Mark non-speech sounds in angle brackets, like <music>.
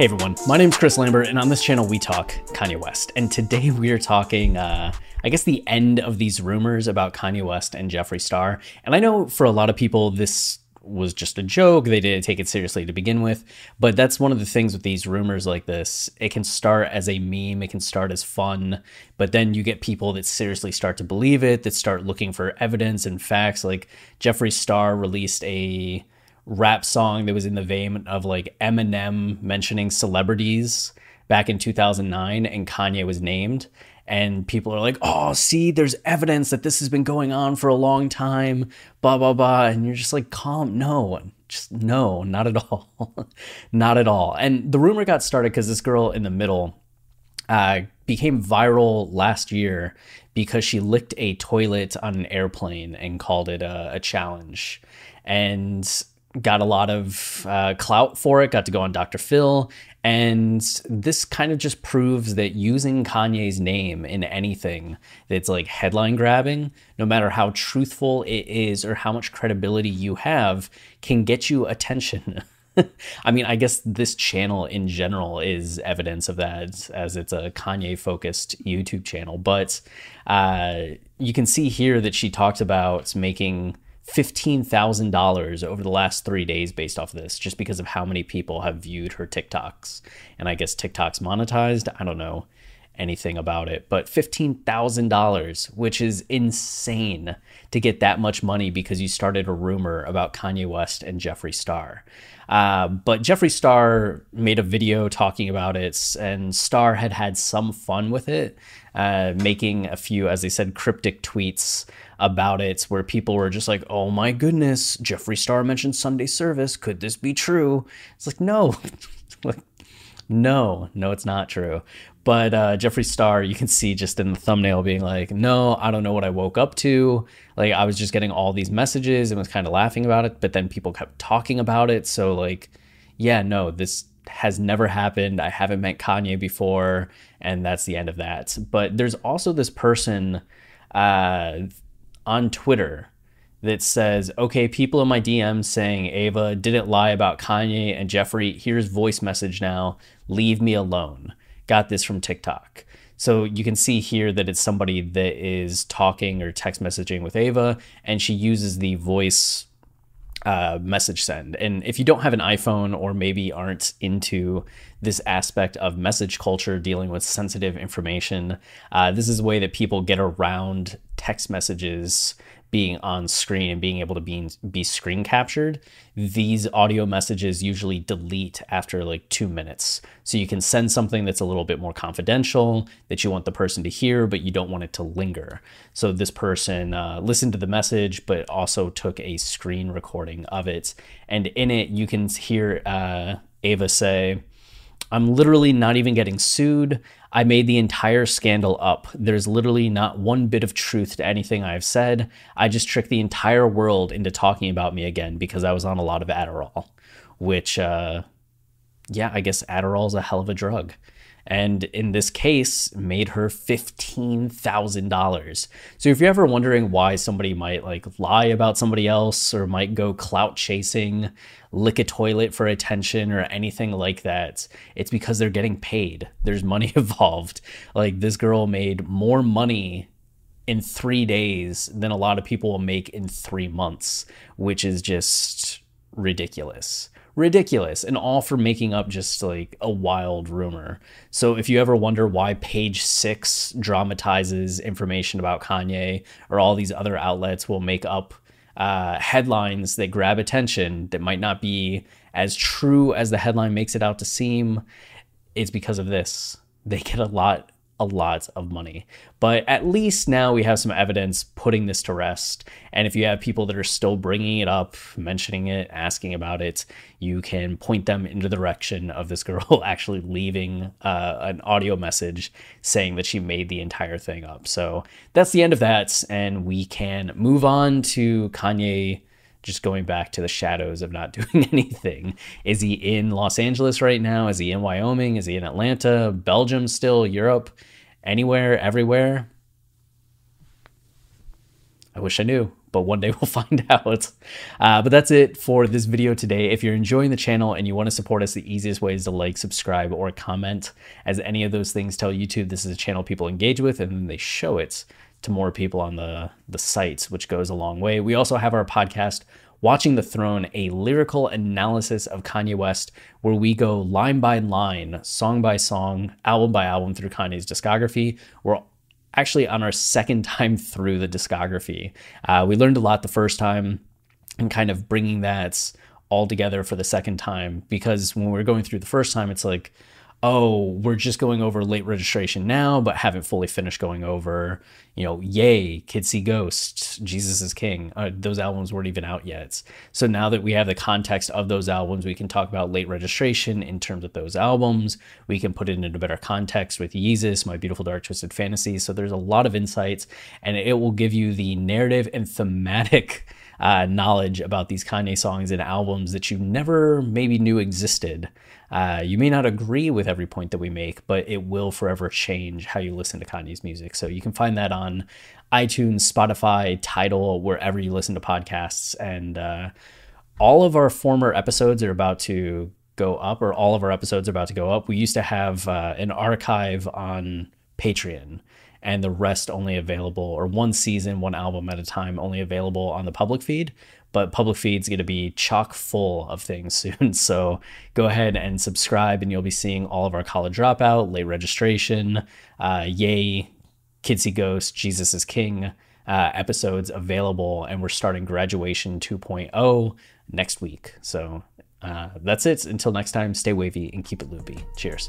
Hey everyone, my name's Chris Lambert, and on this channel we talk Kanye West. And today we are talking, uh, I guess, the end of these rumors about Kanye West and Jeffree Star. And I know for a lot of people this was just a joke, they didn't take it seriously to begin with. But that's one of the things with these rumors like this. It can start as a meme, it can start as fun, but then you get people that seriously start to believe it, that start looking for evidence and facts. Like Jeffree Star released a rap song that was in the vein of like Eminem mentioning celebrities back in 2009 and Kanye was named and people are like, "Oh, see, there's evidence that this has been going on for a long time." Blah blah blah, and you're just like, "Calm, no, just no, not at all, <laughs> not at all." And the rumor got started because this girl in the middle uh, became viral last year because she licked a toilet on an airplane and called it a, a challenge, and got a lot of uh, clout for it, got to go on Dr. Phil. And this kind of just proves that using Kanye's name in anything that's like headline grabbing, no matter how truthful it is or how much credibility you have, can get you attention. <laughs> I mean, I guess this channel in general is evidence of that, as it's a Kanye focused YouTube channel. But uh, you can see here that she talked about making $15,000 over the last three days based off of this, just because of how many people have viewed her TikToks. And I guess TikTok's monetized. I don't know anything about it, but $15,000, which is insane to get that much money because you started a rumor about Kanye West and Jeffree Star. Uh, but Jeffree Star made a video talking about it, and Star had had some fun with it, uh, making a few, as they said, cryptic tweets about it where people were just like, oh my goodness, Jeffree Star mentioned Sunday service. Could this be true? It's like, no. <laughs> like, no, no, it's not true. But uh, Jeffree Star, you can see just in the thumbnail being like, no, I don't know what I woke up to. Like, I was just getting all these messages and was kind of laughing about it, but then people kept talking about it. So, like, yeah, no, this has never happened. I haven't met Kanye before, and that's the end of that. But there's also this person uh, on Twitter that says, okay, people in my DMs saying Ava didn't lie about Kanye and Jeffree. Here's voice message now. Leave me alone. Got this from TikTok. So you can see here that it's somebody that is talking or text messaging with Ava, and she uses the voice uh, message send. And if you don't have an iPhone or maybe aren't into this aspect of message culture dealing with sensitive information, uh, this is a way that people get around text messages being on screen and being able to be be screen captured, these audio messages usually delete after like 2 minutes. So you can send something that's a little bit more confidential that you want the person to hear but you don't want it to linger. So this person uh, listened to the message but also took a screen recording of it and in it you can hear uh, Ava say I'm literally not even getting sued. I made the entire scandal up. There's literally not one bit of truth to anything I've said. I just tricked the entire world into talking about me again because I was on a lot of Adderall, which, uh, yeah, I guess Adderall is a hell of a drug and in this case made her $15,000. So if you're ever wondering why somebody might like lie about somebody else or might go clout chasing, lick a toilet for attention or anything like that, it's because they're getting paid. There's money <laughs> involved. Like this girl made more money in 3 days than a lot of people will make in 3 months, which is just ridiculous ridiculous and all for making up just like a wild rumor. So if you ever wonder why page 6 dramatizes information about Kanye or all these other outlets will make up uh, headlines that grab attention that might not be as true as the headline makes it out to seem, it's because of this. They get a lot a lot of money. But at least now we have some evidence putting this to rest. And if you have people that are still bringing it up, mentioning it, asking about it, you can point them in the direction of this girl <laughs> actually leaving uh, an audio message saying that she made the entire thing up. So that's the end of that. And we can move on to Kanye just going back to the shadows of not <laughs> doing anything. Is he in Los Angeles right now? Is he in Wyoming? Is he in Atlanta? Belgium still? Europe? Anywhere? Everywhere? I wish I knew, but one day <laughs> we'll find out. Uh, but that's it for this video today. If you're enjoying the channel and you want to support us, the easiest way is to like, subscribe, or comment, as any of those things tell YouTube this is a channel people engage with and then they show it to more people on the, the sites, which goes a long way. We also have our podcast, Watching the Throne, a lyrical analysis of Kanye West, where we go line by line, song by song, album by album through Kanye's discography. We're actually on our second <laughs> time through the discography. Uh, we learned a lot the first time and kind of bringing that all together for the second time because when we are going through the first time, it's like, oh, we're just going over late registration now, but haven't fully finished going over, you know, Ye, Kids See Ghosts, Jesus is King. Uh, those albums weren't even out yet. So now that we have the context of those albums, we can talk about late registration in terms of those albums. We can put it into better context with Yeezus, My Beautiful Dark Twisted Fantasy. So there's a lot of insights, and it will give you the narrative and thematic. Uh, knowledge about these Kanye songs and albums that you never maybe knew existed. Uh, you may not agree with every point that we make, but it will forever change how you listen to Kanye's music. So you can find that on iTunes, Spotify, Tidal, wherever you listen to podcasts. And uh, all of our former episodes are about to go up, or all of our episodes are about to go up. We used to have uh, an archive on Patreon and the rest only available, or one season, one album at a time, only available on the public feed but public feed's going to be chock full of things <laughs> soon. So go ahead and subscribe, and you'll be seeing all of our college dropout, late registration, uh, ye, Kidsy Ghost, Jesus is King uh, episodes available, and we're starting graduation 2.0 next week. So uh, that's it. Until next time, stay wavy and keep it loopy. Cheers.